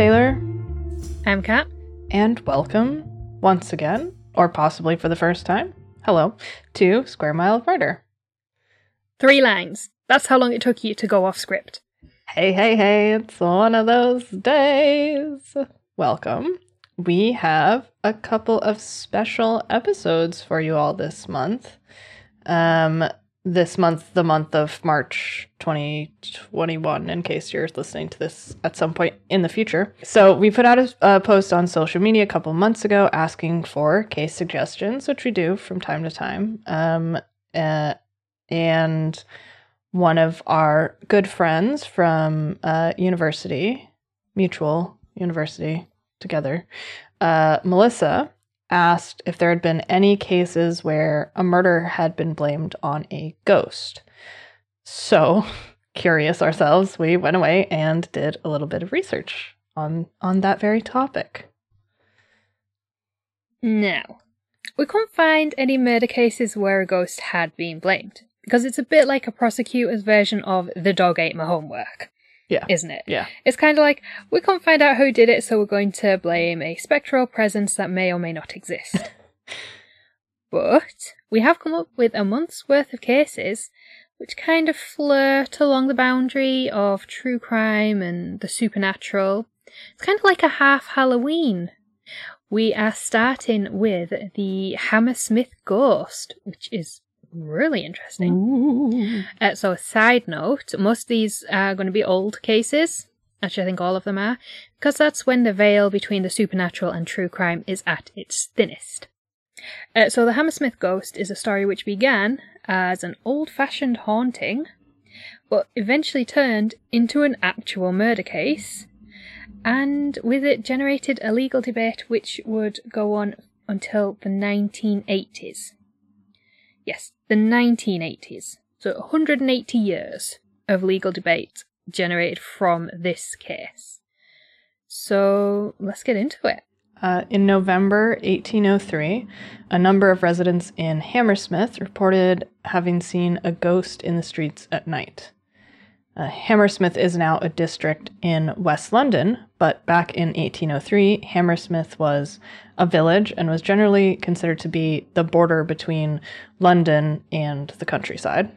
Taylor, I'm Kat. and welcome once again, or possibly for the first time, hello, to Square Mile of Murder. Three lines. That's how long it took you to go off script. Hey, hey, hey, it's one of those days. Welcome. We have a couple of special episodes for you all this month. Um, this month, the month of March 2021, in case you're listening to this at some point in the future. So, we put out a, a post on social media a couple months ago asking for case suggestions, which we do from time to time. Um, uh, and one of our good friends from uh, university, mutual university together, uh, Melissa, asked if there had been any cases where a murder had been blamed on a ghost. So, curious ourselves, we went away and did a little bit of research on on that very topic. Now, we couldn't find any murder cases where a ghost had been blamed, because it's a bit like a prosecutor's version of the dog ate my homework, Yeah. isn't it? Yeah. It's kind of like we can't find out who did it, so we're going to blame a spectral presence that may or may not exist. but we have come up with a month's worth of cases which kind of flirt along the boundary of true crime and the supernatural. It's kind of like a half Halloween. We are starting with the Hammersmith Ghost, which is really interesting. Uh, so, a side note, most of these are going to be old cases. Actually, I think all of them are, because that's when the veil between the supernatural and true crime is at its thinnest. Uh, so, the Hammersmith Ghost is a story which began as an old fashioned haunting, but eventually turned into an actual murder case, and with it generated a legal debate which would go on until the 1980s. Yes, the 1980s. So 180 years of legal debate generated from this case. So let's get into it. Uh, in November 1803, a number of residents in Hammersmith reported having seen a ghost in the streets at night. Uh, Hammersmith is now a district in West London, but back in 1803, Hammersmith was a village and was generally considered to be the border between London and the countryside.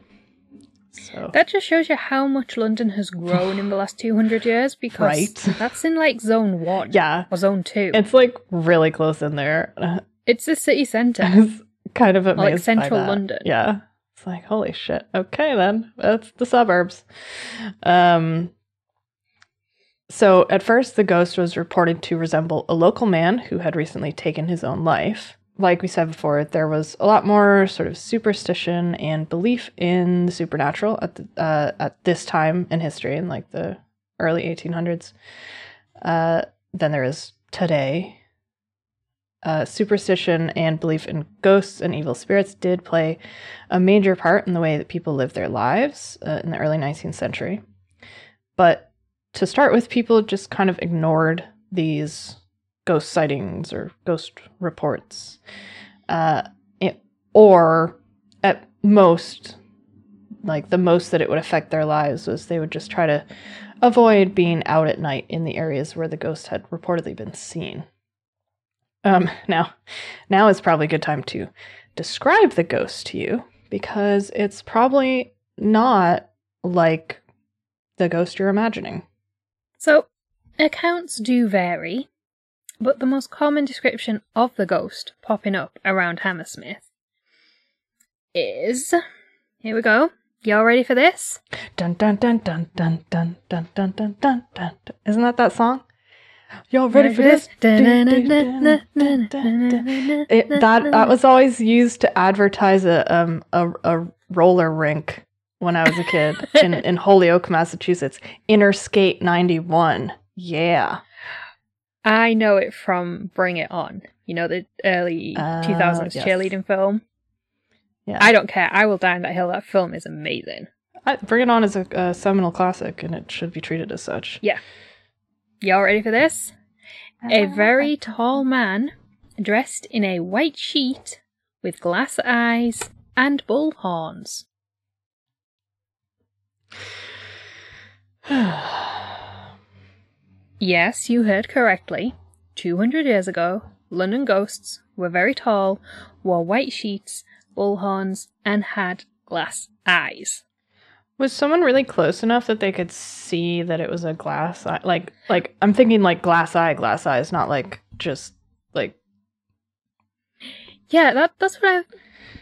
So, That just shows you how much London has grown in the last 200 years because Right. that's in like zone 1 yeah, or zone 2. it's like really close in there. It's the city centre. I was kind of like amazed by central. London. Yeah, it's like holy shit. Okay, then that's the suburbs. Um. So at first, the ghost was reported to resemble a local man who had recently taken his own life. Like we said before, there was a lot more sort of superstition and belief in the supernatural at the, uh, at this time in history, in like the early 1800s, uh, than there is today uh, superstition and belief in ghosts and evil spirits did play a major part in the way that people lived their lives uh, in the early 19th century. But to start with, people just kind of ignored these ghost sightings or ghost reports. Uh, it, or at most, like the most that it would affect their lives was they would just try to avoid being out at night in the areas where the ghost had reportedly been seen. Um, now, now is probably a good time to describe the ghost to you because it's probably not like the ghost you're imagining. So, accounts do vary, but the most common description of the ghost popping up around Hammersmith is. Here we go. Y'all ready for this? Dun dun dun dun dun dun dun dun dun dun dun. Isn't that that song? Y'all ready for this? It, that that was always used to advertise a um a, a roller rink when I was a kid in in Holyoke, Massachusetts. Interskate ninety one. Yeah. I know it from Bring It On. You know, the early Uh, 2000s yes. cheerleading film. Yeah. I don't care. I will die on that hill. That film is amazing. I, Bring It On is a, a seminal classic, and it should be treated as such. Yeah. Y'all ready for this? A very tall man dressed in a white sheet with glass eyes and bull horns. Yes, you heard correctly. 200 years ago, London ghosts were very tall, wore white sheets, bull horns, and had glass eyes. Was someone really close enough that they could see that it was a glass eye? Like, like I'm thinking like glass eye, glass eyes, not like just like Yeah, that that's what I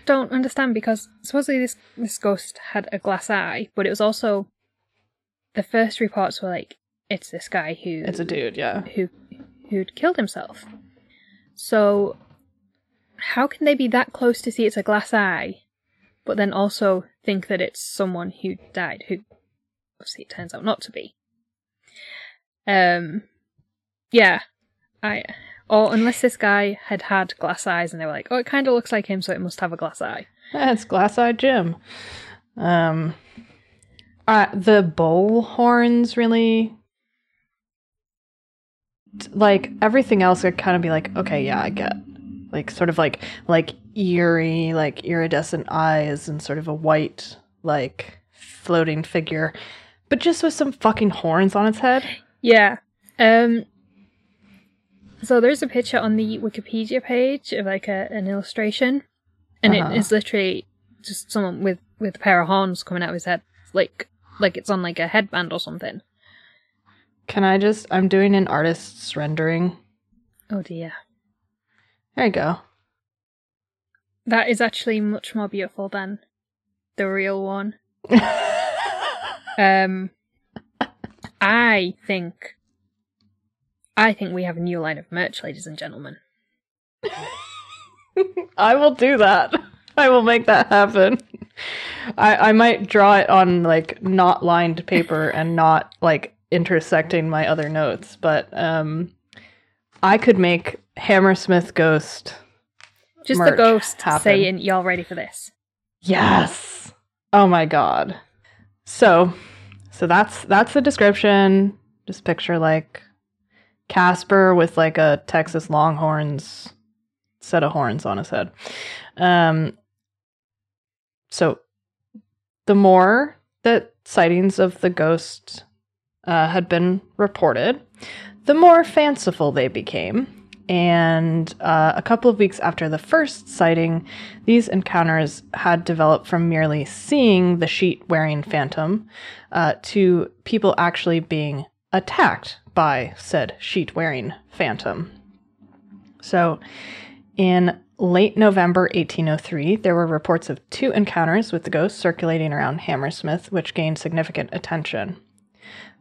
don't understand because supposedly this this ghost had a glass eye, but it was also the first reports were like it's this guy who it's a dude. Yeah. who who'd killed himself. So how can they be that close to see it's a glass eye, but then also think that it's someone who died, who obviously it turns out not to be? Um, yeah, I or unless this guy had had glass eyes and they were like, oh, it kind of looks like him, so it must have a glass eye. That's glass eye Jim. Um, uh, the bull horns really like everything else could kind of be like okay yeah i get like sort of like like eerie like iridescent eyes and sort of a white like floating figure but just with some fucking horns on its head Yeah. Um. So there's a picture on the Wikipedia page of like a, an illustration, and Uh-huh. it is literally just someone with with a pair of horns coming out of his head, like like it's on like a headband or something. can i just i'm doing an artist's rendering Oh dear. there you go That is actually much more beautiful than the real one. Um, I think, I think we have a new line of merch, ladies and gentlemen. I will do that. I will make that happen. I I might draw it on like not lined paper and not like intersecting my other notes, but um I could make Hammersmith Ghost. Just the ghost happen. saying, "Y'all ready for this?" Yes. Oh my god. So so that's that's the description. Just picture like Casper with like a Texas Longhorns set of horns on his head. Um so the more that sightings of the ghost uh, had been reported, the more fanciful they became. And uh, a couple of weeks after the first sighting, these encounters had developed from merely seeing the sheet wearing phantom uh, to people actually being attacked by said sheet wearing phantom. So, in late November 1803, there were reports of two encounters with the ghost circulating around Hammersmith, which gained significant attention.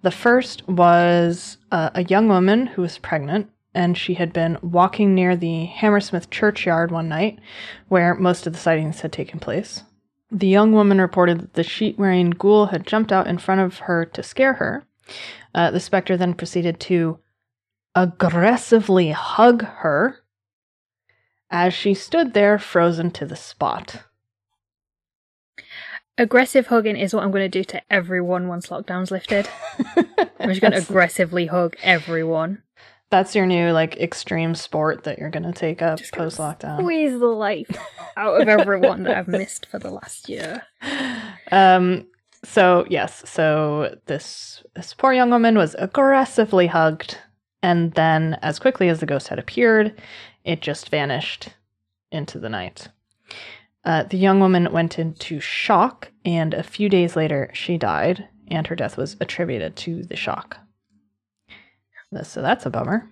The first was uh, a young woman who was pregnant, and she had been walking near the Hammersmith churchyard one night where most of the sightings had taken place. The young woman reported that the sheet wearing ghoul had jumped out in front of her to scare her. Uh, the specter then proceeded to aggressively hug her as she stood there frozen to the spot. Aggressive hugging is what I'm going to do to everyone once lockdown's lifted. I'm just going to aggressively hug everyone. that's your new like extreme sport that you're gonna take up post lockdown. Squeeze the life out of everyone that I've missed for the last year. um so yes so this this poor young woman was aggressively hugged and then as quickly as the ghost had appeared it just vanished into the night uh, the young woman went into shock and a few days later she died and her death was attributed to the shock so that's a bummer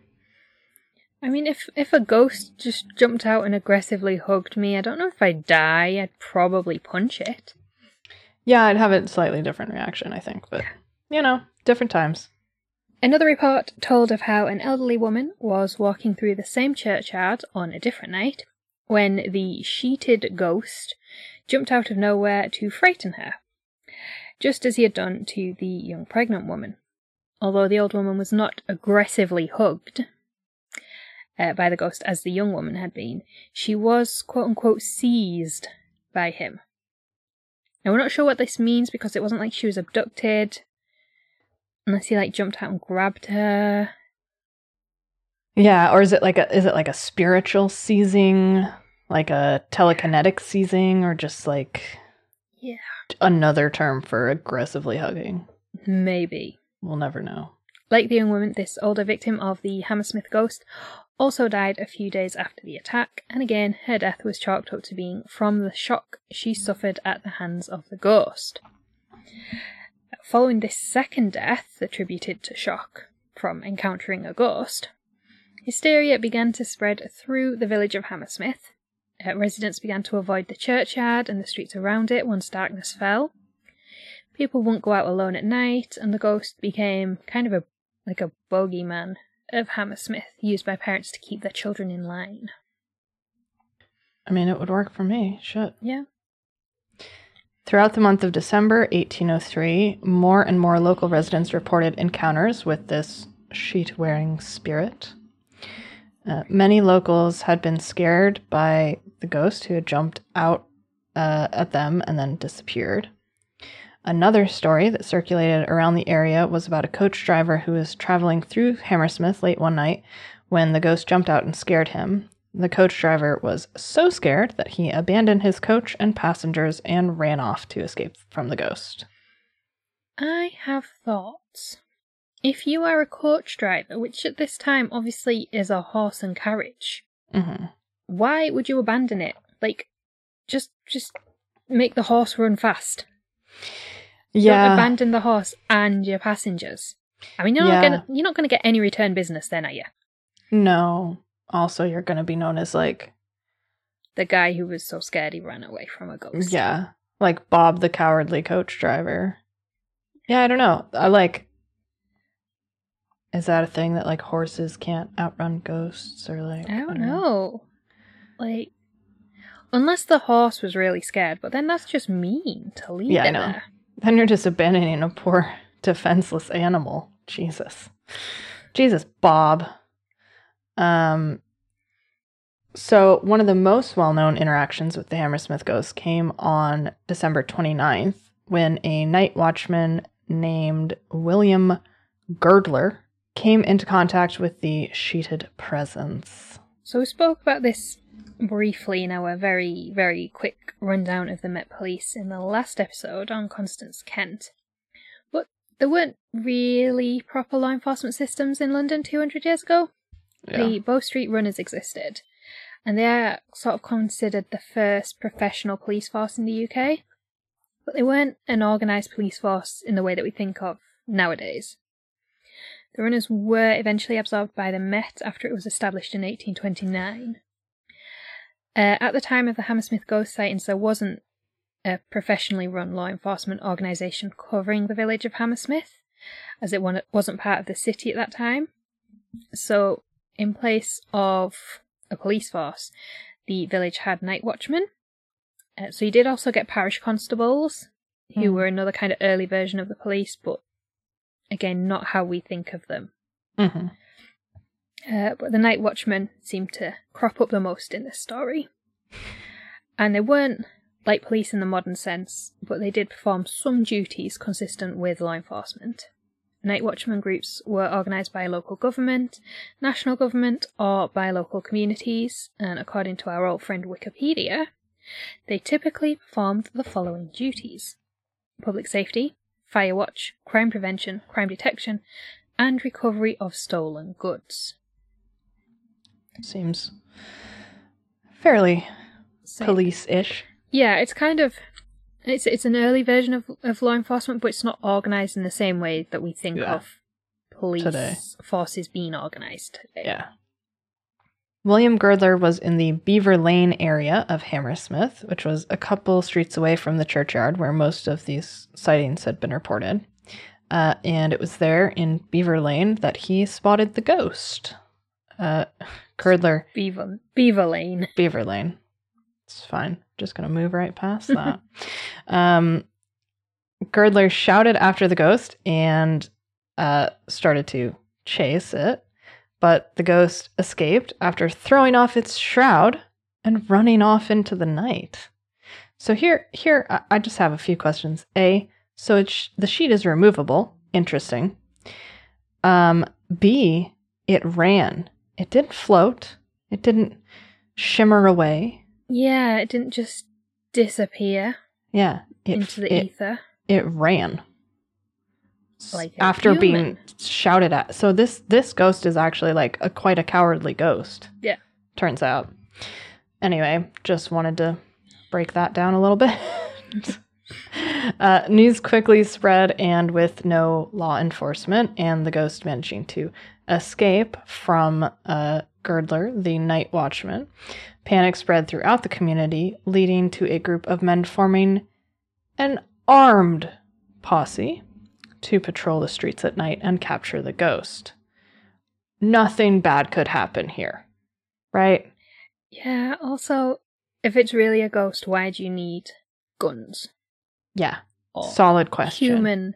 I mean, if if a ghost just jumped out and aggressively hugged me, I don't know if I'd die. I'd probably punch it. Yeah i'd have a slightly different reaction i think but you know different times Another report told of how an elderly woman was walking through the same churchyard on a different night when the sheeted ghost jumped out of nowhere to frighten her, just as he had done to the young pregnant woman. Although the old woman was not aggressively hugged uh, by the ghost as the young woman had been, she was quote unquote seized by him. Now, we're not sure what this means because it wasn't like she was abducted unless he like jumped out and grabbed her. Yeah, or is it like a is it like a spiritual seizing, like a telekinetic seizing, or just like Yeah. another term for aggressively hugging? Maybe. We'll never know. Like the young woman, this older victim of the Hammersmith ghost also died a few days after the attack, and again, her death was chalked up to being from the shock she suffered at the hands of the ghost. Following this second death, attributed to shock from encountering a ghost, hysteria began to spread through the village of Hammersmith. Uh, residents began to avoid the churchyard and the streets around it once darkness fell. People wouldn't go out alone at night, and the ghost became kind of a like a bogeyman of Hammersmith, used by parents to keep their children in line. I mean, it would work for me. Shit. Yeah. Throughout the month of December 1803, more and more local residents reported encounters with this sheet wearing spirit. Uh, many locals had been scared by the ghost who had jumped out uh, at them and then disappeared. Another story that circulated around the area was about a coach driver who was traveling through Hammersmith late one night when the ghost jumped out and scared him. The coach driver was so scared that he abandoned his coach and passengers and ran off to escape from the ghost. I have thoughts. If you are a coach driver, which at this time obviously is a horse and carriage, hmm why would you abandon it? Like, just just make the horse run fast. Don't Yeah, abandon the horse and your passengers. I mean, you're Yeah. not gonna you're not gonna get any return business then, are you? no. Also, you're going to be known as like, The guy who was so scared he ran away from a ghost. yeah, like Bob the cowardly coach driver. Yeah, I don't know. I like. Is that a thing that like horses can't outrun ghosts or like? I don't know. Like, unless the horse was really scared, but then that's just mean to leave Yeah, I it know. there. Then you're just abandoning a poor defenseless animal. Jesus. Jesus, Bob. Um so one of the most well-known interactions with the Hammersmith ghost came on December 29th when a night watchman named William Girdler came into contact with the sheeted presence. So we spoke about this briefly in our very, very quick rundown of the Met Police in the last episode on Constance Kent. But there weren't really proper law enforcement systems in London 200 years ago. The Bow Street Runners existed, and they are sort of considered the first professional police force in the UK. But they weren't an organised police force in the way that we think of nowadays. The runners were eventually absorbed by the Met after it was established in 1829. Uh, at the time of the Hammersmith ghost sightings, there wasn't a professionally run law enforcement organisation covering the village of Hammersmith, as it wasn't part of the city at that time. So, in place of a police force, the village had night watchmen. Uh, so, you did also get parish constables, who Hmm. were another kind of early version of the police, but again, not how we think of them. hmm Uh, but the night watchmen seem to crop up the most in this story. And they weren't like police in the modern sense, but they did perform some duties consistent with law enforcement. Night watchman groups were organised by local government, national government, or by local communities, and according to our old friend Wikipedia, they typically performed the following duties public safety, fire watch, crime prevention, crime detection, and recovery of stolen goods. Seems fairly police-ish. Yeah, it's kind of it's it's an early version of of law enforcement, but it's not organized in the same way that we think Yeah. of police Today. forces being organized today. Yeah. William Girdler was in the Beaver Lane area of Hammersmith, which was a couple streets away from the churchyard where most of these sightings had been reported. Uh, and it was there in Beaver Lane that he spotted the ghost. Uh, Girdler, Beaver Beaver Lane. Beaver Lane. It's fine. Just gonna move right past that. um, Girdler shouted after the ghost and uh, started to chase it, but the ghost escaped after throwing off its shroud and running off into the night. So here, here, I- I just have a few questions. A, so it's, the sheet is removable. Interesting. Um, B, it ran. It didn't float. It didn't shimmer away. Yeah, it didn't just disappear Yeah, it, into the it, ether. it ran. Like after being shouted at. So this this ghost is actually like a quite a cowardly ghost. Yeah. Turns out. Anyway, just wanted to break that down a little bit. uh, news quickly spread, and with no law enforcement and the ghost managing to escape from uh, Girdler, the night watchman, panic spread throughout the community, leading to a group of men forming an armed posse to patrol the streets at night and capture the ghost. Nothing bad could happen here, right? Yeah, also, if it's really a ghost, why do you need guns? Yeah, solid question. human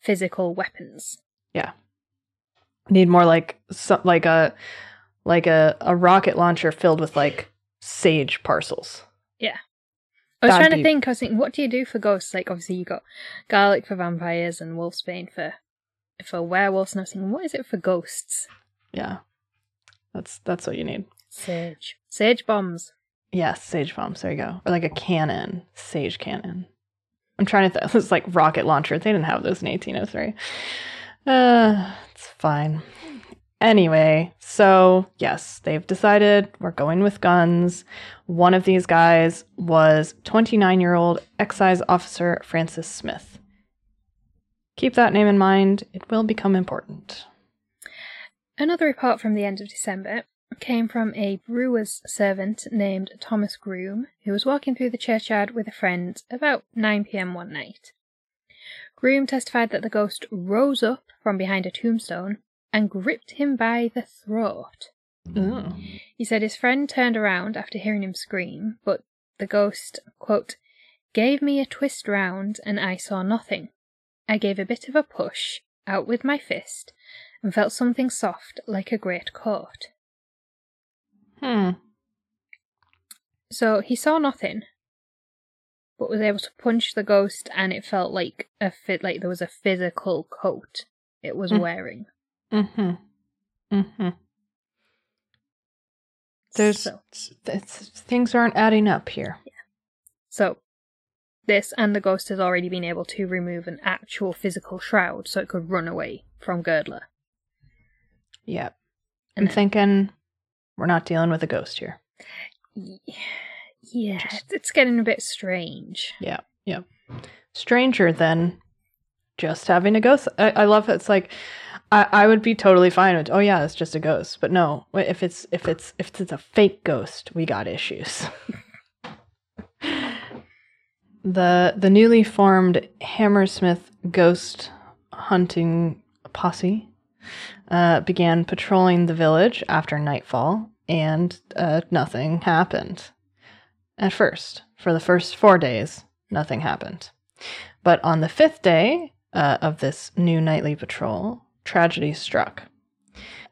physical weapons? Need more like so, like a like a, a rocket launcher filled with like sage parcels. Yeah. I was That'd trying to be- think, I was thinking, what do you do for ghosts? Like, obviously, you got garlic for vampires and wolfsbane for for werewolves, and I was thinking, what is it for ghosts? Yeah, that's that's what you need. Sage. Sage bombs. Yes, sage bombs. There you go. Or like a cannon, sage cannon. I'm trying to. Th- it's like rocket launcher. They didn't have those in 1803. Uh, it's fine. Anyway, so yes, they've decided we're going with guns. One of these guys was 29 year old excise officer Francis Smith. Keep that name in mind. It will become important. Another report from the end of December came from a brewer's servant named Thomas Groom, who was walking through the churchyard with a friend about 9 pm one night. Groom testified that the ghost rose up from behind a tombstone and gripped him by the throat. Ooh. He said his friend turned around after hearing him scream, but the ghost, quote, gave me a twist round and I saw nothing. I gave a bit of a push, out with my fist, and felt something soft like a great coat. Hmm. So he saw nothing, but was able to punch the ghost, and it felt like a fit, like there was a physical coat it was Mm. wearing. Mm-hmm. Mm-hmm. There's So, it's, things aren't adding up here. Yeah. so this and the ghost has already been able to remove an actual physical shroud, so it could run away from Girdler. Yep. And I'm then- thinking we're not dealing with a ghost here. Y- Yeah, Just- it's getting a bit strange. Yeah. yeah. Stranger than just having a ghost. I, I love it. It's like I, I would be totally fine with oh yeah, it's just a ghost. But no, if it's if it's if it's a fake ghost, we got issues. the the newly formed Hammersmith Ghost Hunting Posse uh, began patrolling the village after nightfall, and uh, nothing happened. At first, for the first four days, nothing happened. But on the fifth day uh, of this new nightly patrol, tragedy struck.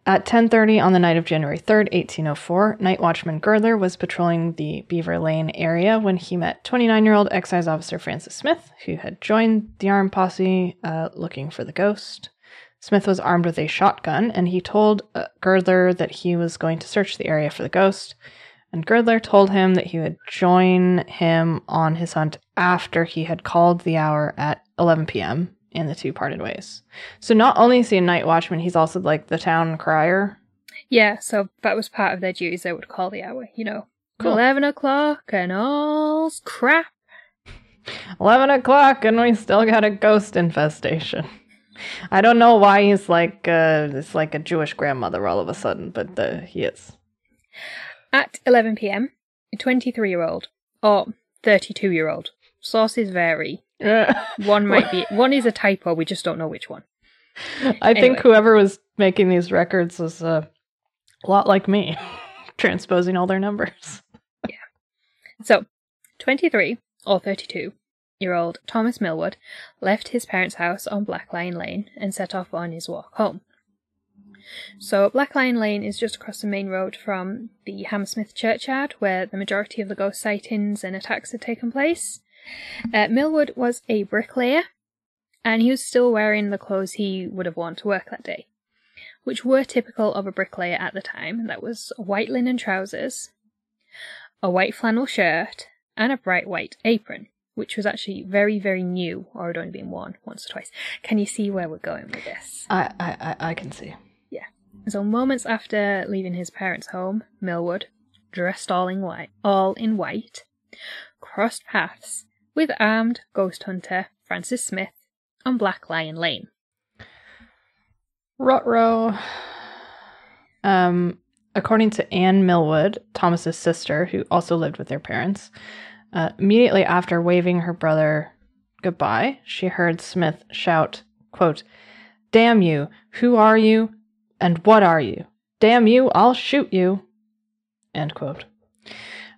At 10:30 on the night of January 3rd, 1804, night watchman Girdler was patrolling the Beaver Lane area when he met 29-year-old excise officer Francis Smith, who had joined the armed posse uh, looking for the ghost. Smith was armed with a shotgun, and he told uh, Girdler that he was going to search the area for the ghost. And Girdler told him that he would join him on his hunt after he had called the hour at 11 p.m. and the two parted ways. So not only is he a night watchman, he's also like the town crier. Yeah, so that was part of their duties. They would call the hour, you know, Cool. 11 o'clock and all's crap. 11 o'clock and we still got a ghost infestation. I don't know why he's like uh, it's like a Jewish grandmother all of a sudden, but uh, he is. At 11 pm, a 23 year old, or 32 year old, sources vary. One might be, one is a typo, we just don't know which one. I think whoever was making these records was a lot like me, transposing all their numbers. Yeah. So, 23 or 32 year old Thomas Millwood left his parents' house on Black Lion Lane and set off on his walk home. So, Black Lion Lane is just across the main road from the Hammersmith churchyard where the majority of the ghost sightings and attacks had taken place. Uh, Millwood was a bricklayer and he was still wearing the clothes he would have worn to work that day, which were typical of a bricklayer at the time. That was white linen trousers, a white flannel shirt, and a bright white apron, which was actually very, very new, or had only been worn once or twice. Can you see where we're going with this? I, I, I, I can see. So moments after leaving his parents' home, Millwood, dressed all in white, all in white, crossed paths with armed ghost hunter Francis Smith on Black Lion Lane. Rutro. Um, according to Anne Millwood, Thomas's sister, who also lived with their parents, uh, immediately after waving her brother goodbye, she heard Smith shout, quote, Damn you, who are you, and what are you? Damn you, I'll shoot you. End quote.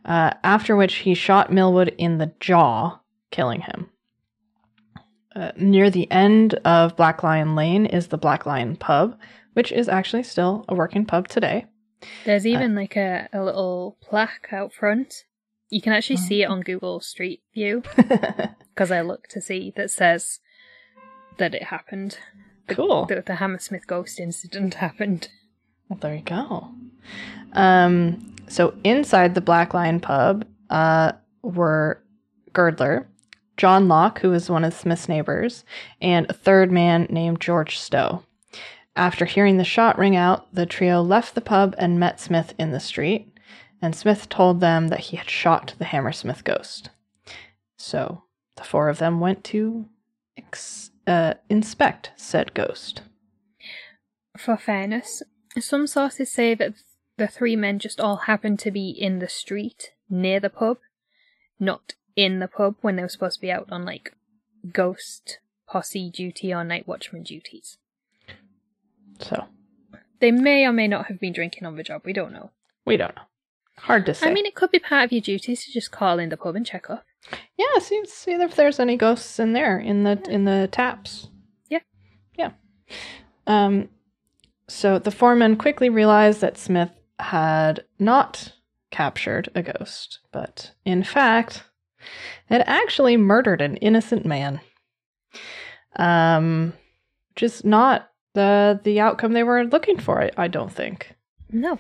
Uh, after which he shot Millwood in the jaw, killing him. Uh, near the end of Black Lion Lane is the Black Lion Pub, which is actually still a working pub today. There's even like a, a little plaque out front. You can actually see it on Google Street View because I looked to see that says that it happened. The, Cool. That the Hammersmith ghost incident happened. Well, there you go. Um, so inside the Black Lion pub uh, were Girdler, John Locke, who was one of Smith's neighbors, and a third man named George Stowe. After hearing the shot ring out, the trio left the pub and met Smith in the street, and Smith told them that he had shot the Hammersmith ghost. So the four of them went to ex- uh, inspect said ghost. For fairness, some sources say that the three men just all happened to be in the street near the pub, not in the pub when they were supposed to be out on like ghost posse duty or night watchman duties. So They may or may not have been drinking on the job, we don't know. we don't know. Hard to say. I mean, it could be part of your duties to just call in the pub and check up. Yeah, see, see if there's any ghosts in there in the in the taps. Yeah. Yeah. Um so the foreman quickly realized that Smith had not captured a ghost, but in fact had actually murdered an innocent man. Um is not the the outcome they were looking for, I, I don't think No.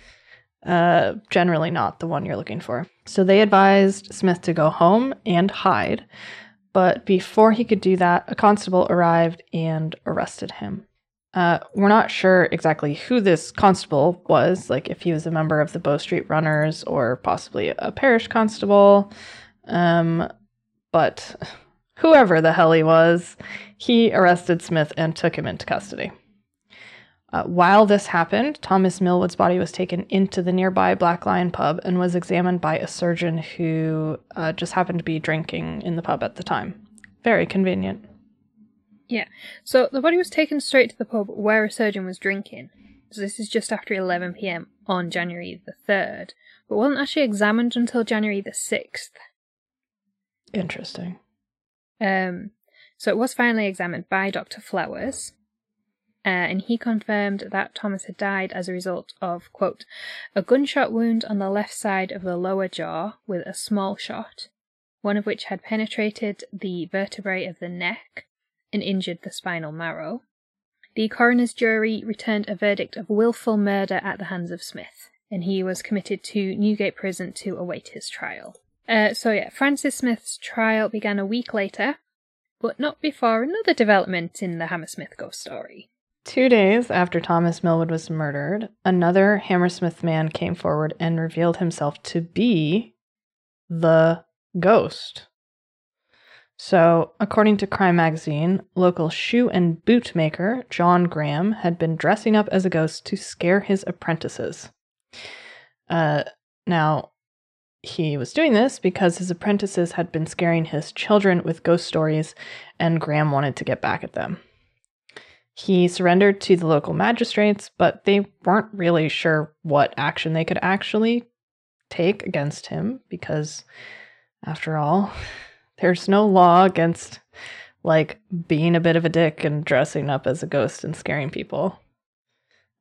Uh, generally not the one you're looking for. So they advised Smith to go home and hide. But before he could do that, a constable arrived and arrested him. Uh, we're not sure exactly who this constable was, like if he was a member of the Bow Street Runners or possibly a parish constable. Um, but whoever the hell he was, he arrested Smith and took him into custody. Uh, while this happened, Thomas Millwood's body was taken into the nearby Black Lion pub and was examined by a surgeon who uh, just happened to be drinking in the pub at the time. Very convenient. Yeah. So the body was taken straight to the pub where a surgeon was drinking. So this is just after 11 pm on January the 3rd, but wasn't actually examined until January the 6th. Interesting. Um, so it was finally examined by Dr. Flowers, uh, and he confirmed that Thomas had died as a result of, quote, a gunshot wound on the left side of the lower jaw with a small shot, one of which had penetrated the vertebrae of the neck and injured the spinal marrow. The coroner's jury returned a verdict of willful murder at the hands of Smith, and he was committed to Newgate Prison to await his trial. Uh, so yeah, Francis Smith's trial began a week later, but not before another development in the Hammersmith ghost story. Two days after Thomas Millwood was murdered, another Hammersmith man came forward and revealed himself to be the ghost. So, according to Crime Magazine, local shoe and boot maker John Graham had been dressing up as a ghost to scare his apprentices. Uh, now, he was doing this because his apprentices had been scaring his children with ghost stories, and Graham wanted to get back at them. He surrendered to the local magistrates, but they weren't really sure what action they could actually take against him because, after all, there's no law against like being a bit of a dick and dressing up as a ghost and scaring people.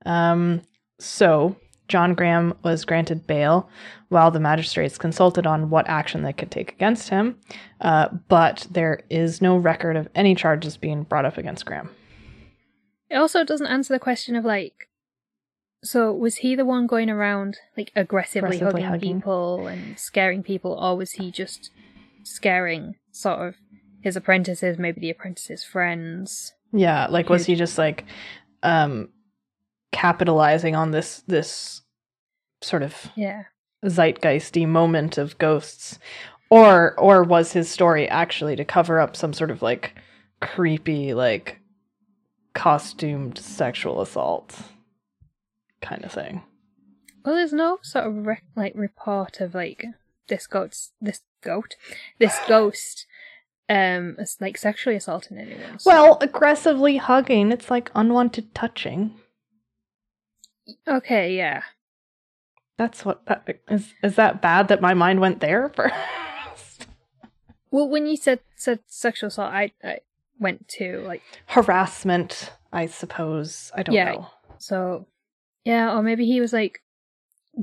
Um, so John Graham was granted bail while the magistrates consulted on what action they could take against him, uh, but there is no record of any charges being brought up against Graham. It also doesn't answer the question of like, so was he the one going around like aggressively, Aggressively hugging, hugging. people and scaring people, or was he just scaring sort of his apprentices, maybe the apprentices' friends. Yeah, like was he just like um capitalizing on this this sort of Yeah. zeitgeisty moment of ghosts or or was his story actually to cover up some sort of like creepy like costumed sexual assault kind of thing Well, there's no sort of re- like report of like this ghost, this goat, this ghost, um, like sexually assaulting anyone. so- well aggressively hugging it's like unwanted touching okay, yeah. that's what that is is that bad that my mind went there first Well, when you said said sexual assault, I, I went to like harassment i suppose i don't Yeah. know so, yeah, or maybe he was like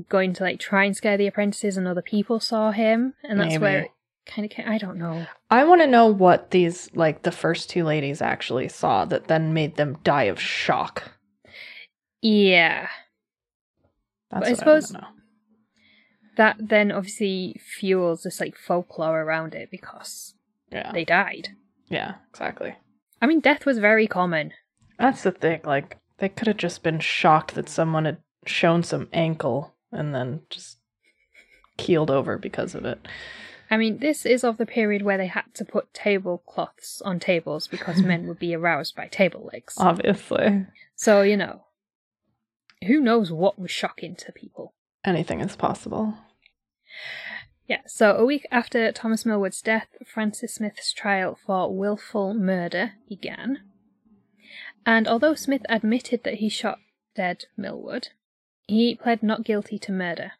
going to like try and scare the apprentices, and other people saw him, and that's where Maybe. it kind of came. I don't know. I want to know what these, like the first two ladies actually saw that then made them die of shock. Yeah, That's I what suppose- I want to know. that then obviously fuels this like folklore around it because Yeah. they died. Yeah, exactly. I mean, death was very common. That's the thing. Like, they could have just been shocked that someone had shown some ankle and then just keeled over because of it. I mean, this is of the period where they had to put tablecloths on tables because men would be aroused by table legs. Obviously. So, you know, who knows what was shocking to people. Anything is possible. Yeah, so a week after Thomas Millwood's death, Francis Smith's trial for willful murder began. And although Smith admitted that he shot dead Millwood, he pled not guilty to murder.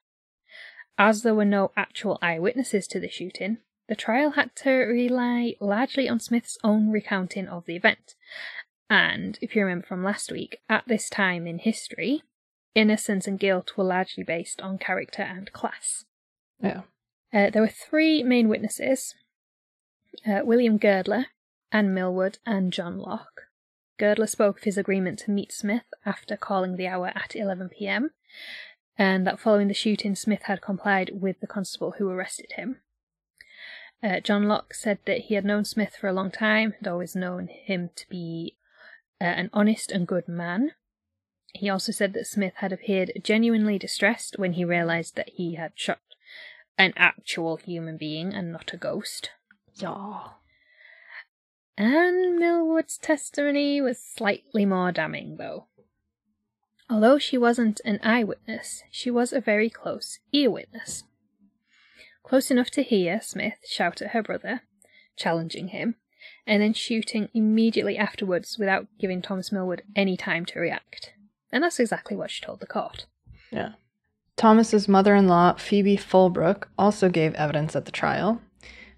As there were no actual eyewitnesses to the shooting, the trial had to rely largely on Smith's own recounting of the event. And if you remember from last week, at this time in history, innocence and guilt were largely based on character and class. Yeah. Uh, there were three main witnesses uh, William Girdler, Anne Millwood, and John Locke. Girdler spoke of his agreement to meet Smith after calling the hour at 11 pm, and that following the shooting, Smith had complied with the constable who arrested him. Uh, John Locke said that he had known Smith for a long time, had always known him to be uh, an honest and good man. He also said that Smith had appeared genuinely distressed when he realised that he had shot an actual human being and not a ghost. Yeah. Anne Millwood's testimony was slightly more damning, though. Although she wasn't an eyewitness, she was a very close ear witness. Close enough to hear Smith shout at her brother, challenging him, and then shooting immediately afterwards without giving Thomas Millwood any time to react. And that's exactly what she told the court. Yeah. Thomas's mother-in-law, Phoebe Fulbrook, also gave evidence at the trial.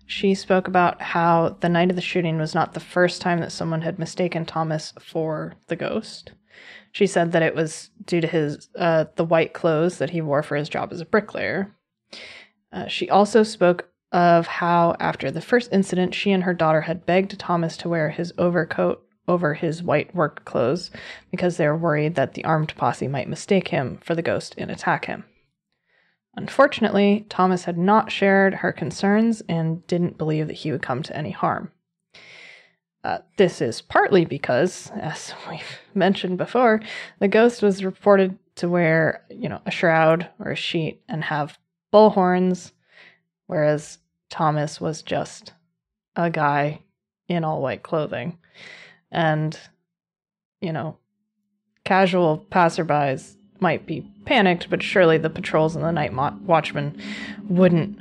She spoke about how the night of the shooting was not the first time that someone had mistaken Thomas for the ghost. She said that it was due to his uh, the white clothes that he wore for his job as a bricklayer. Uh, she also spoke of how after the first incident, she and her daughter had begged Thomas to wear his overcoat over his white work clothes because they were worried that the armed posse might mistake him for the ghost and attack him. Unfortunately, Thomas had not shared her concerns and didn't believe that he would come to any harm. Uh, this is partly because, as we've mentioned before, the ghost was reported to wear, you know, a shroud or a sheet and have bull horns, whereas Thomas was just a guy in all white clothing. And, you know, casual passerbys might be panicked, but surely the patrols and the night mo- watchmen wouldn't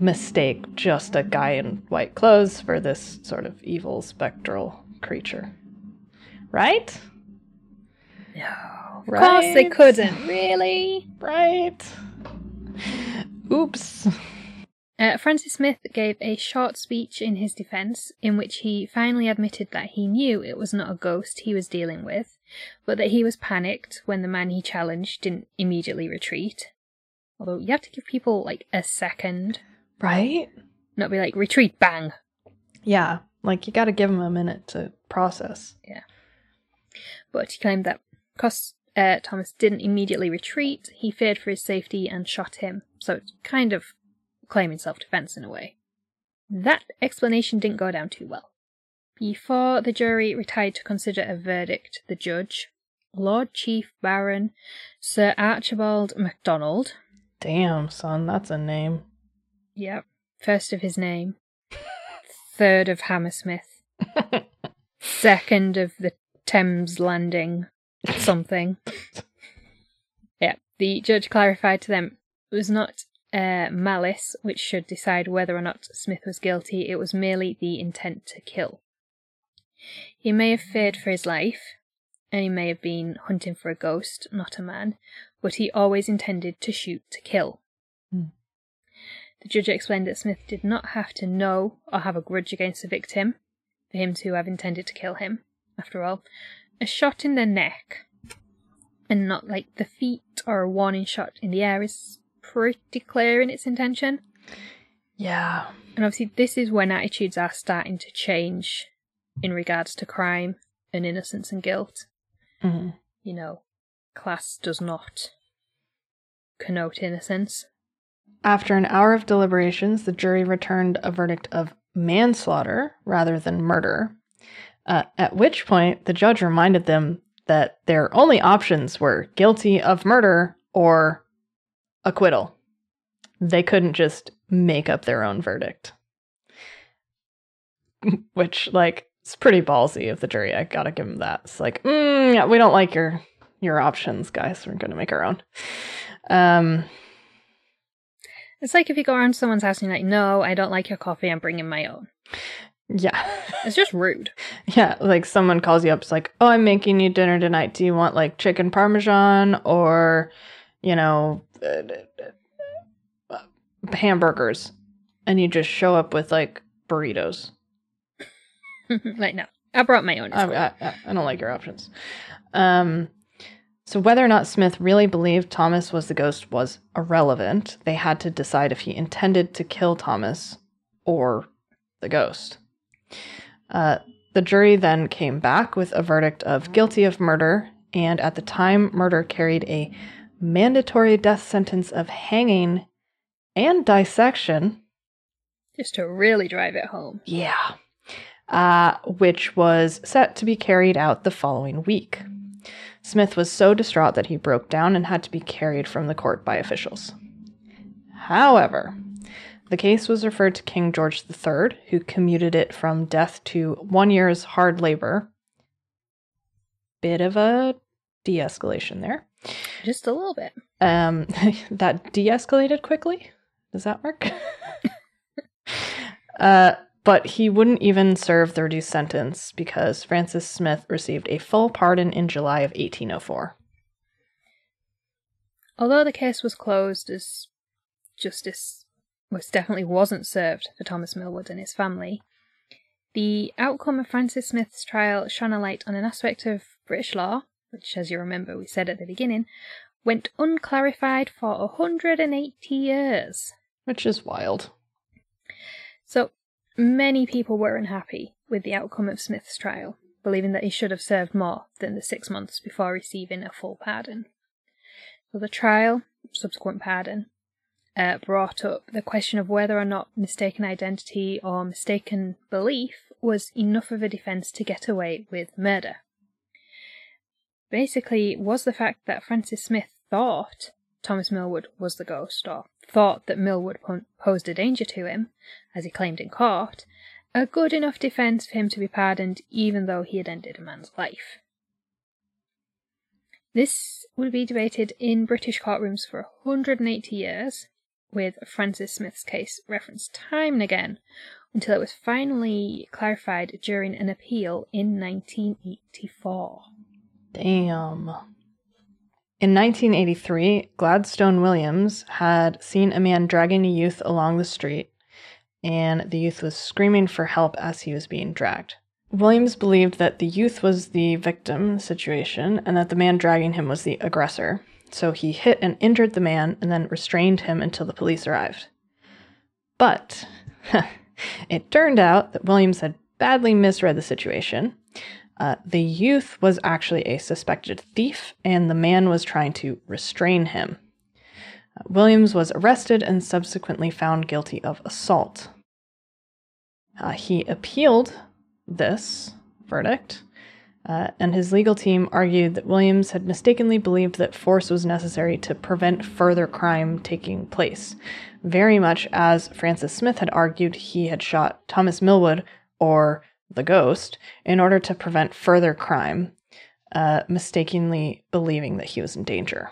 mistake just a guy in white clothes for this sort of evil spectral creature. Right? No. Of course they couldn't, really? Right. Oops. Uh, Francis Smith gave a short speech in his defense in which he finally admitted that he knew it was not a ghost he was dealing with, but that he was panicked when the man he challenged didn't immediately retreat. Although you have to give people like a second, Right? not be like retreat, bang. Yeah. Like you got to give him a minute to process. Yeah. But he claimed that because uh, Thomas didn't immediately retreat, he feared for his safety and shot him. So it's kind of claiming self defense in a way. That explanation didn't go down too well. Before the jury retired to consider a verdict, the judge, Lord Chief Baron Sir Archibald MacDonald, Damn, son, that's a name. yep, first of his name, third of Hammersmith, second of the Thames Landing, something. Yeah, the judge clarified to them it was not uh, malice which should decide whether or not Smith was guilty, it was merely the intent to kill. He may have feared for his life, and he may have been hunting for a ghost, not a man, but he always intended to shoot to kill. Hmm. The judge explained that Smith did not have to know or have a grudge against the victim for him to have intended to kill him. After all, a shot in the neck and not like the feet or a warning shot in the air is pretty clear in its intention. Yeah. And obviously, this is when attitudes are starting to change in regards to crime and innocence and guilt. hmm You know, class does not connote innocence. After an hour of deliberations, the jury returned a verdict of manslaughter rather than murder. Uh, at which point, the judge reminded them that their only options were guilty of murder or acquittal. They couldn't just make up their own verdict. Which, like, it's pretty ballsy of the jury. I gotta give them that. It's like, mm, yeah, we don't like your your options, guys. We're gonna make our own. Um, It's like if you go around someone's house and you're like, no, I don't like your coffee, I'm bringing my own. yeah. It's just rude. Yeah, like someone calls you up, it's like, oh, I'm making you dinner tonight. Do you want like chicken parmesan or, you know, uh, hamburgers? And you just show up with like burritos. right now, I brought my own. I, I- I don't like your options. Um, so whether or not Smith really believed Thomas was the ghost was irrelevant. They had to decide if he intended to kill Thomas or the ghost. Uh, the jury then came back with a verdict of guilty of murder, and at the time, murder carried a mandatory death sentence of hanging and dissection. just to really drive it home. Yeah. Uh, which was set to be carried out the following week. Smith was so distraught that he broke down and had to be carried from the court by officials. However, the case was referred to King George III, who commuted it from death to one year's hard labor. Bit of a de escalation there. Just a little bit. Um, that de escalated quickly. Does that work? uh, but he wouldn't even serve the reduced sentence because Francis Smith received a full pardon in July of 1804. Although the case was closed as justice most definitely wasn't served for Thomas Millwood and his family, the outcome of Francis Smith's trial shone a light on an aspect of British law, which, as you remember, we said at the beginning, went unclarified for 180 years. Which is wild. So, many people were unhappy with the outcome of Smith's trial, believing that he should have served more than the six months before receiving a full pardon. So, the trial, subsequent pardon, uh, brought up the question of whether or not mistaken identity or mistaken belief was enough of a defence to get away with murder. Basically, was the fact that Francis Smith thought Thomas Millwood was the ghost, or thought that Millwood posed a danger to him, as he claimed in court, a good enough defence for him to be pardoned even though he had ended a man's life. This would be debated in British courtrooms for 180 years, with Francis Smith's case referenced time and again, until it was finally clarified during an appeal in 1984. Damn. In 1983, Gladstone Williams had seen a man dragging a youth along the street, and the youth was screaming for help as he was being dragged. Williams believed that the youth was the victim situation and that the man dragging him was the aggressor, so he hit and injured the man and then restrained him until the police arrived. But it turned out that Williams had badly misread the situation. Uh, the youth was actually a suspected thief, and the man was trying to restrain him. Uh, Williams was arrested and subsequently found guilty of assault. Uh, he appealed this verdict, uh, and his legal team argued that Williams had mistakenly believed that force was necessary to prevent further crime taking place, very much as Francis Smith had argued he had shot Thomas Millwood, or the ghost, in order to prevent further crime, uh, mistakenly believing that he was in danger.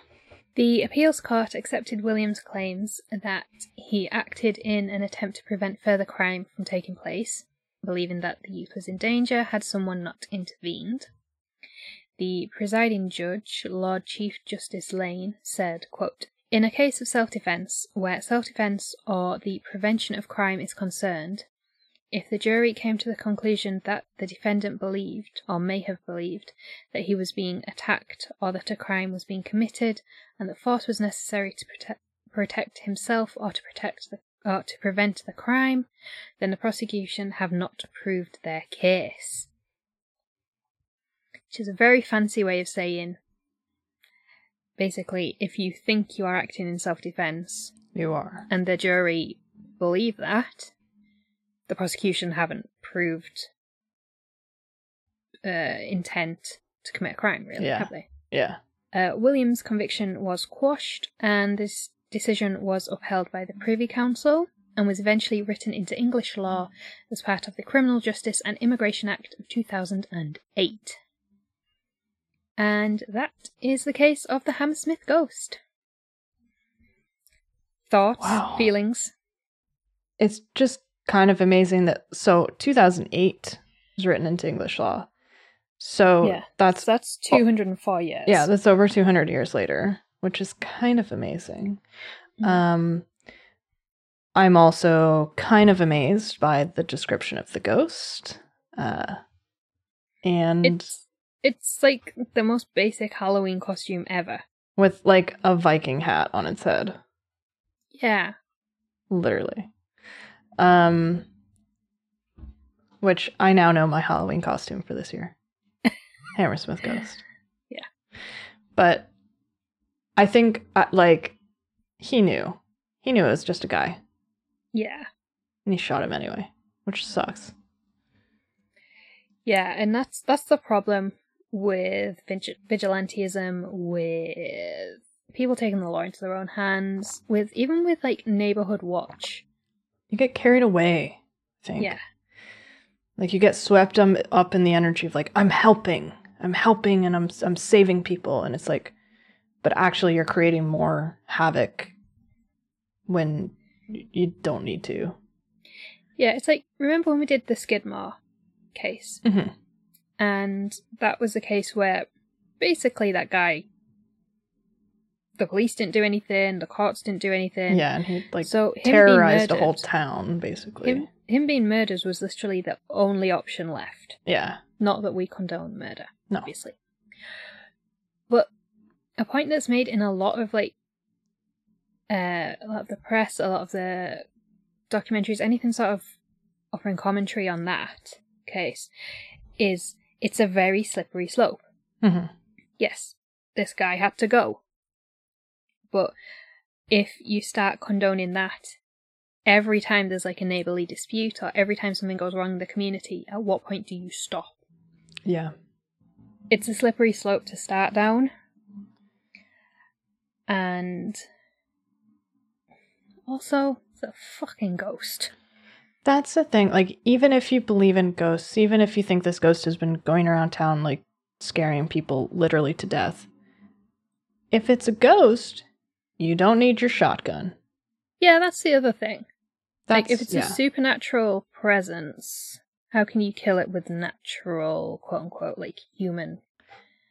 The appeals court accepted Williams' claims that he acted in an attempt to prevent further crime from taking place, believing that the youth was in danger had someone not intervened. The presiding judge, Lord Chief Justice Lane, said, quote, In a case of self defence, where self defence or the prevention of crime is concerned, if the jury came to the conclusion that the defendant believed, or may have believed, that he was being attacked or that a crime was being committed and that force was necessary to protect, protect himself or to protect the or to prevent the crime, then the prosecution have not proved their case. Which is a very fancy way of saying basically, if you think you are acting in self defense You are. and the jury believe that, the prosecution haven't proved uh, intent to commit a crime, really, Yeah. have they? Yeah. Uh, Williams' conviction was quashed, and this decision was upheld by the Privy Council and was eventually written into English law as part of the Criminal Justice and Immigration Act of 2008. And that is the case of the Hammersmith ghost. Thoughts, Wow. feelings? It's just kind of amazing that so 2008 was written into English law. So Yeah. that's that's 204 years. yeah, that's over 200 years later, which is kind of amazing. Mhm. Um I'm also kind of amazed by the description of the ghost. Uh and It's it's like the most basic Halloween costume ever. with like a Viking hat on its head. Yeah. literally um which i now know my halloween costume for this year hammersmith ghost Yeah. but i think uh, like he knew he knew it was just a guy Yeah. and he shot him anyway which sucks Yeah, and that's that's the problem with vig- vigilantism, with people taking the law into their own hands, with even with like neighborhood watch. You get carried away i think Yeah, like you get swept um, up in the energy of like i'm helping i'm helping and i'm i'm saving people and it's like but actually you're creating more havoc when you don't need to yeah. It's like remember when we did the Skidmore case, Mhm. and that was a case where basically that guy, the police didn't do anything, the courts didn't do anything. yeah and he like so terrorized a whole town basically Him, him being murdered was literally the only option left. yeah Not that we condone murder, no obviously. But a point that's made in a lot of like uh, a lot of the press, a lot of the documentaries, anything sort of offering commentary on that case, is it's a very slippery slope. Mhm. Yes, this guy had to go. But if you start condoning that every time there's like a neighborly dispute or every time something goes wrong in the community, at what point do you stop? yeah it's a slippery slope to start down. And also, it's a fucking ghost. that's the thing like even if you believe in ghosts even if you think this ghost has been going around town like scaring people literally to death if it's a ghost you don't need your shotgun Yeah, that's the other thing. that's like, if it's yeah. a supernatural presence, how can you kill it with natural, quote unquote, like human?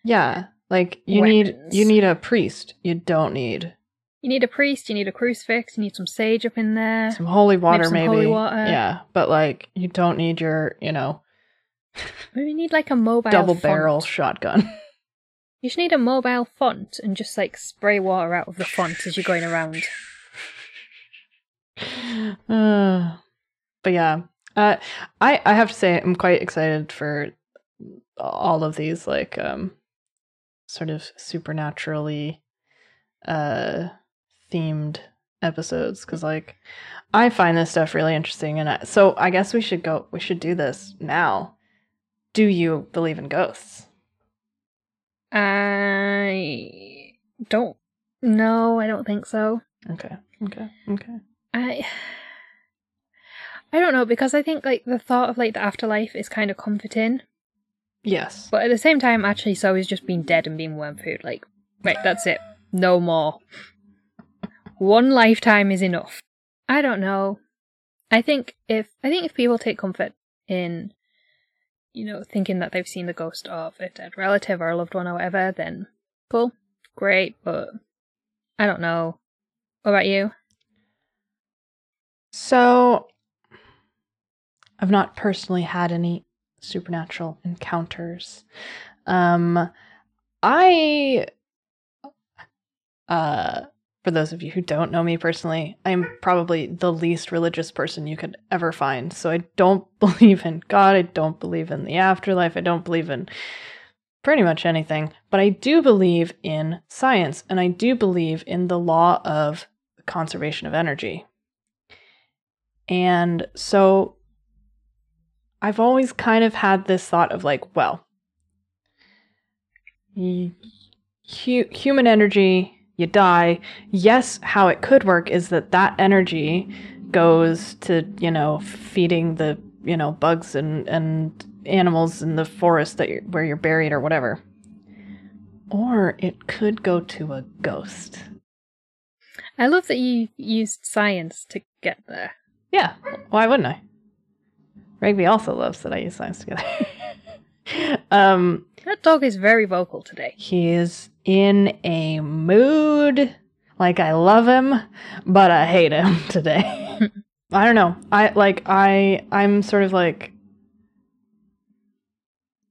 Yeah, like you need you need a priest. You don't need You need a priest, you need a crucifix, you need some sage up in there. some holy water, some maybe. holy water. Yeah, but like you don't need your you know Maybe you need like a mobile double font. barrel shotgun. You just need a mobile font and just like spray water out of the font as you're going around. uh, but yeah, uh, I I have to say I'm quite excited for all of these like um sort of supernaturally uh themed episodes because like I find this stuff really interesting, and I, so I guess we should go. We should do this now. Do you believe in ghosts? I don't. No, I don't think so. Okay. Okay. Okay. I. I don't know because I think like the thought of like the afterlife is kind of comforting, Yes. but at the same time, actually, so is just being dead and being worm food. Like, right, that's it. No more. One lifetime is enough. I don't know. I think if I think if people take comfort in, you know, thinking that they've seen the ghost of a dead relative or a loved one or whatever, then cool, great. But I don't know. What about you? So, I've not personally had any supernatural encounters. Um, I, uh, for those of you who don't know me personally, I'm probably the least religious person you could ever find. So I don't believe in God. I don't believe in the afterlife. I don't believe in pretty much anything. But I do believe in science, and I do believe in the law of conservation of energy. And so I've always kind of had this thought of like, well, hu- human energy, you die. Yes, how it could work is that that energy goes to, you know, feeding the, you know, bugs and, and animals in the forest that you're, where you're buried or whatever. Or it could go to a ghost. I love that you used science to get there. Yeah, why wouldn't I? Rigby also loves that I use science together. um, That dog is very vocal today. he is in a mood like I love him, but I hate him today. I don't know. I like I I'm sort of like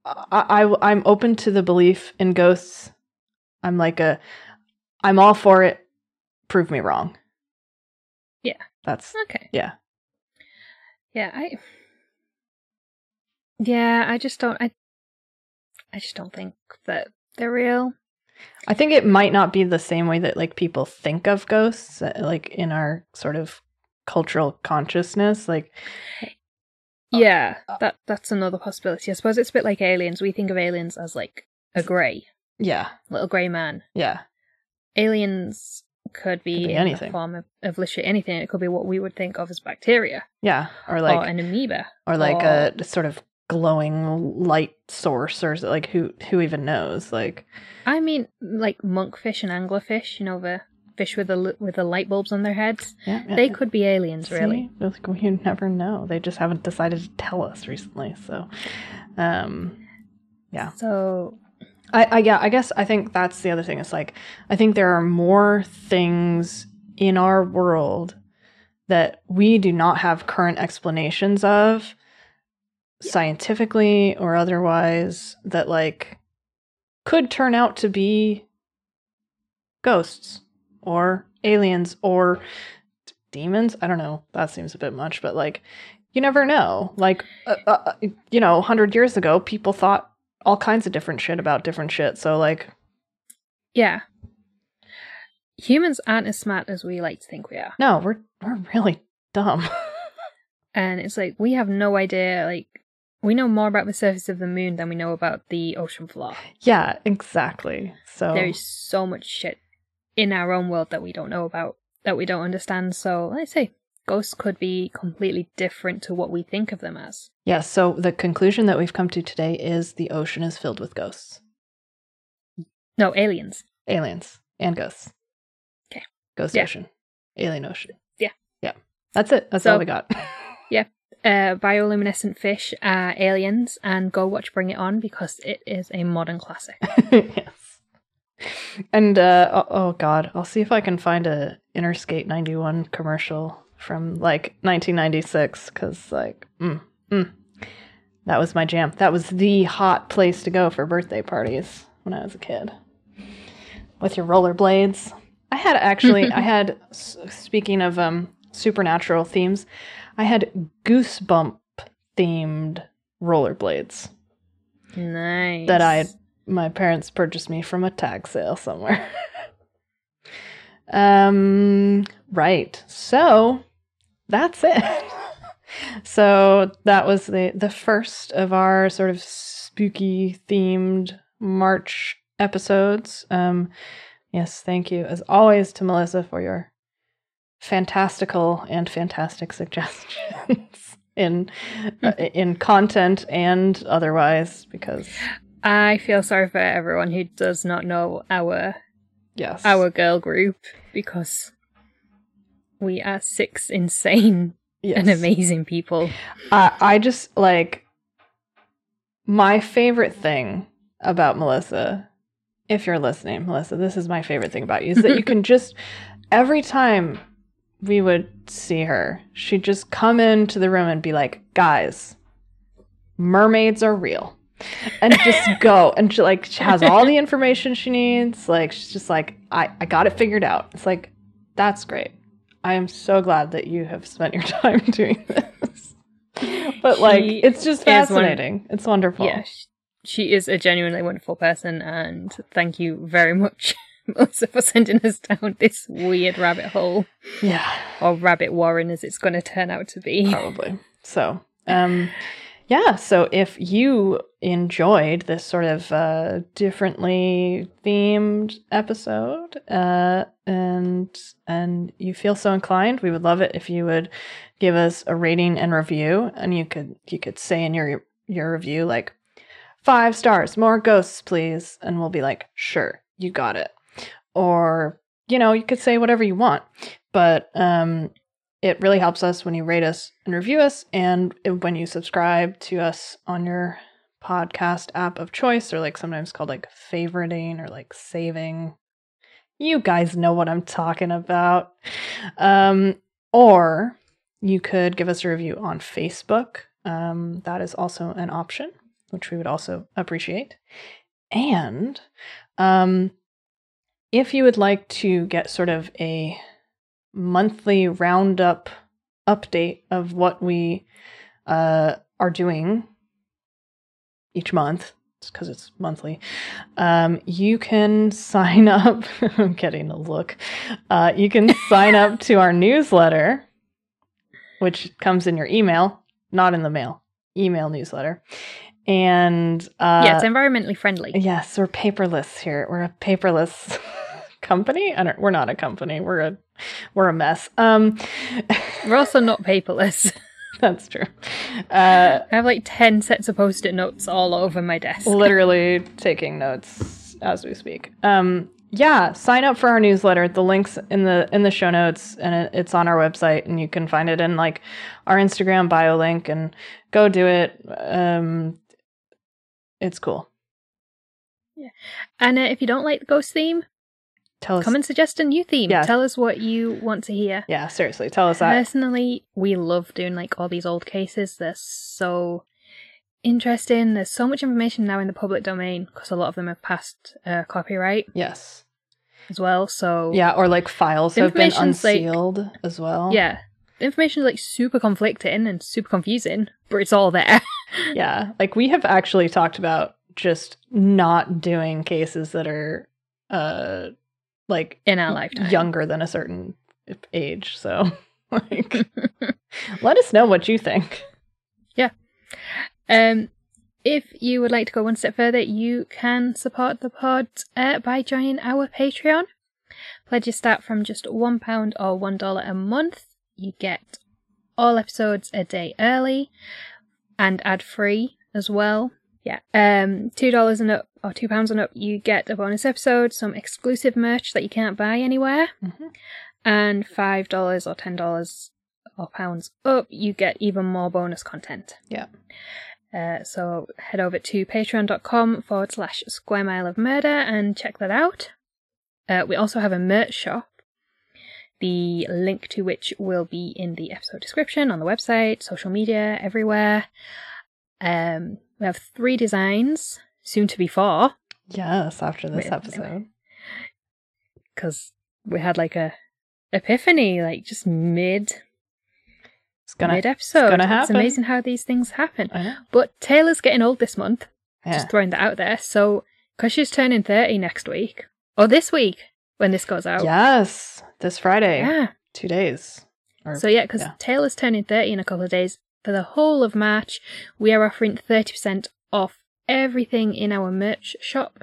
I, I I'm open to the belief in ghosts. I'm like a I'm all for it. Prove me wrong. Yeah. That's Okay. yeah. Yeah, I. Yeah, I just don't. I. I just don't think that they're real. I think it might not be the same way that like people think of ghosts, uh, like in our sort of cultural consciousness. Like, Yeah, uh, that that's another possibility. I suppose it's a bit like aliens. We think of aliens as like a grey yeah, little grey man. yeah, Aliens could be, Could be in anything. form of, of literally anything. It could be what we would think of as bacteria yeah, or like, or an amoeba. or like or- a sort of glowing light source, or is it like who who even knows? Like, I mean, like monkfish and anglerfish. You know the fish with the with the light bulbs on their heads. yeah, yeah, They could be aliens, really. Like, we never know. They just haven't decided to tell us recently. So, um, Yeah. So I, I yeah, I guess I think that's the other thing. It's like I think there are more things in our world that we do not have current explanations of scientifically or otherwise that like could turn out to be ghosts or aliens or d- demons. I don't know. That seems a bit much, but like you never know. Like uh, uh, you know, 100 years ago people thought all kinds of different shit about different shit. So like, yeah, humans aren't as smart as we like to think we are, no, we're we're really dumb. and it's like we have no idea. Like we know more about the surface of the moon than we know about the ocean floor. yeah, exactly. So There is so much shit in our own world that we don't know about, that we don't understand. So let's say ghosts could be completely different to what we think of them as. yeah, so the conclusion that we've come to today is the ocean is filled with ghosts, No, aliens. aliens, and ghosts. Okay. Ghost Yeah. ocean, alien ocean. Yeah. yeah. That's it. That's So- all we got. Uh, bioluminescent fish are aliens, and go watch Bring It On because it is a modern classic. yes. And uh, oh, oh god, I'll see if I can find a Interskate 91 commercial from like 1996 cuz like mm, mm, that was my jam. That was the hot place to go for birthday parties when I was a kid. With your rollerblades. I had actually I had speaking of um supernatural themes, I had goosebump themed rollerblades Nice. that I my parents purchased me from a tag sale somewhere. Um, right. So that's it. so that was the the first of our sort of spooky themed March episodes. Um, yes, thank you as always to Melissa for your fantastical and fantastic suggestions in uh, in content and otherwise because I feel sorry for everyone who does not know our yes our girl group because we are six insane yes. and amazing people. Uh, I just like my favorite thing about Melissa. If you're listening, Melissa, this is my favorite thing about you is that you can just every time we would see her, she'd just come into the room and be like, "Guys, mermaids are real." And just go and she like she has all the information she needs. Like she's just like, I, I got it figured out. It's like, that's great. I am so glad that you have spent your time doing this. But like She it's just is one- fascinating. It's wonderful. Yeah, she is a genuinely wonderful person, and thank you very much, Melissa, for sending us down this weird rabbit hole Yeah. or rabbit warren, as it's going to turn out to be. probably. So, um, yeah. So if you enjoyed this sort of uh, differently themed episode, uh, and and you feel so inclined, we would love it if you would give us a rating and review. And you could you could say in your your review like five stars, more ghosts, please, and we'll be like, sure, you got it. Or you know, you could say whatever you want, but um, it really helps us when you rate us and review us and when you subscribe to us on your podcast app of choice or like sometimes called like favoriting or like saving. You guys know what i'm talking about. Um or you could give us a review on facebook. Um that is also an option which we would also appreciate. And um if you would like to get sort of a monthly roundup update of what we uh, are doing each month because it's monthly um, you can sign up i'm getting a look uh, you can sign up to our newsletter which comes in your email not in the mail email newsletter and uh, yeah, it's environmentally friendly. Yes, we're paperless here. We're a paperless company. I don't, we're not a company. We're a we're a mess. Um, We're also not paperless. that's true. Uh, I have like 10 sets of post it notes all over my desk. literally taking notes as we speak. Um, yeah, sign up for our newsletter. The links in the in the show notes, and it, it's on our website, and you can find it in like our Instagram bio link. And go do it. Um, it's cool. Yeah, and uh, if you don't like the ghost theme, Tell us. come and suggest a new theme. Yeah. Tell us what you want to hear. yeah, seriously, tell us that. Personally, we love doing like all these old cases. They're so interesting. There's so much information now in the public domain because a lot of them have passed uh, copyright Yes. as well. So Yeah, or like files have been Information's, like- unsealed as well. yeah, information is like super conflicting and super confusing, but it's all there. Yeah. Like we have actually talked about just not doing cases that are uh like in our lifetime. younger than a certain age. So like let us know what you think. Yeah. Um, if you would like to go one step further, you can support the pod uh, by joining our Patreon. Pledges start from just £1 or $1 a month. You get all episodes a day early and ad free as well. Yeah. Um, $2 and up or £2 and up, you get a bonus episode, some exclusive merch that you can't buy anywhere, Mhm. and $5 or $10 or pounds up, you get even more bonus content. Yeah. Uh, so head over to patreon.com forward slash square mile of murder and check that out. Uh, we also have a merch shop, the link to which will be in the episode description on the website, social media, everywhere. Um, we have three designs, soon to be four, Yes, after this Wait, episode. because we had like a epiphany, like just mid It's gonna mid episode. gonna It's amazing how these things happen. But Taylor's getting old this month. Yeah. Just throwing that out there. So, because she's turning 30 next week, or this week, when this goes out. Yes, this Friday. Yeah. Two days. Or- So yeah, because yeah. Taylor's turning 30 in a couple of days. For the whole of March, we are offering 30% off everything in our merch shop.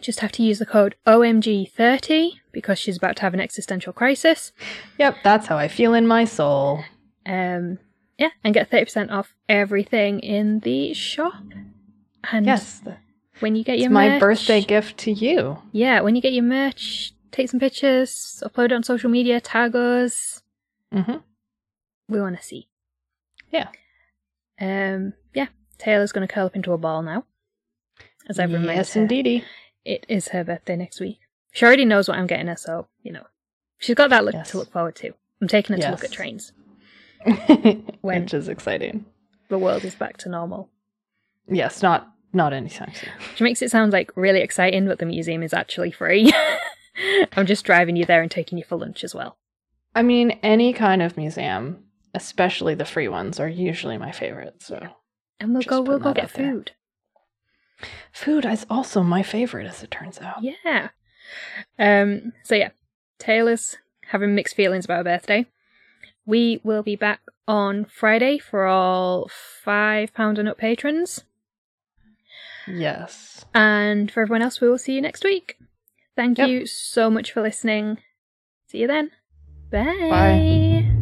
Just have to use the code OMG30 because she's about to have an existential crisis. Yep, that's how I feel in my soul. Um, yeah, and get 30% off everything in the shop. And Yes, when you get it's your my merch, birthday gift to you. Yeah, when you get your merch, take some pictures, upload it on social media, tag us. hmm We want to see. Yeah. Um. Yeah. Taylor's going to curl up into a ball now. As I've reminded Yes, her. indeedy. It is her birthday next week. She already knows what I'm getting her, so you know she's got that look Yes. to look forward to. I'm taking her to look at trains. Which is exciting. The world is back to normal. Yes, not not anytime soon. Which makes it sound like really exciting, but the museum is actually free. I'm just driving you there and taking you for lunch as well. I mean, any kind of museum, especially the free ones, are usually my favorite. So And we'll go. We'll go get out there. food. food is also my favorite, as it turns out. Yeah. Um. So yeah, Taylor's having mixed feelings about her birthday. We will be back on Friday for all five pound and up patrons, Yes. and for everyone else, we will see you next week. Thank Yep. you so much for listening. See you then. Bye. Bye.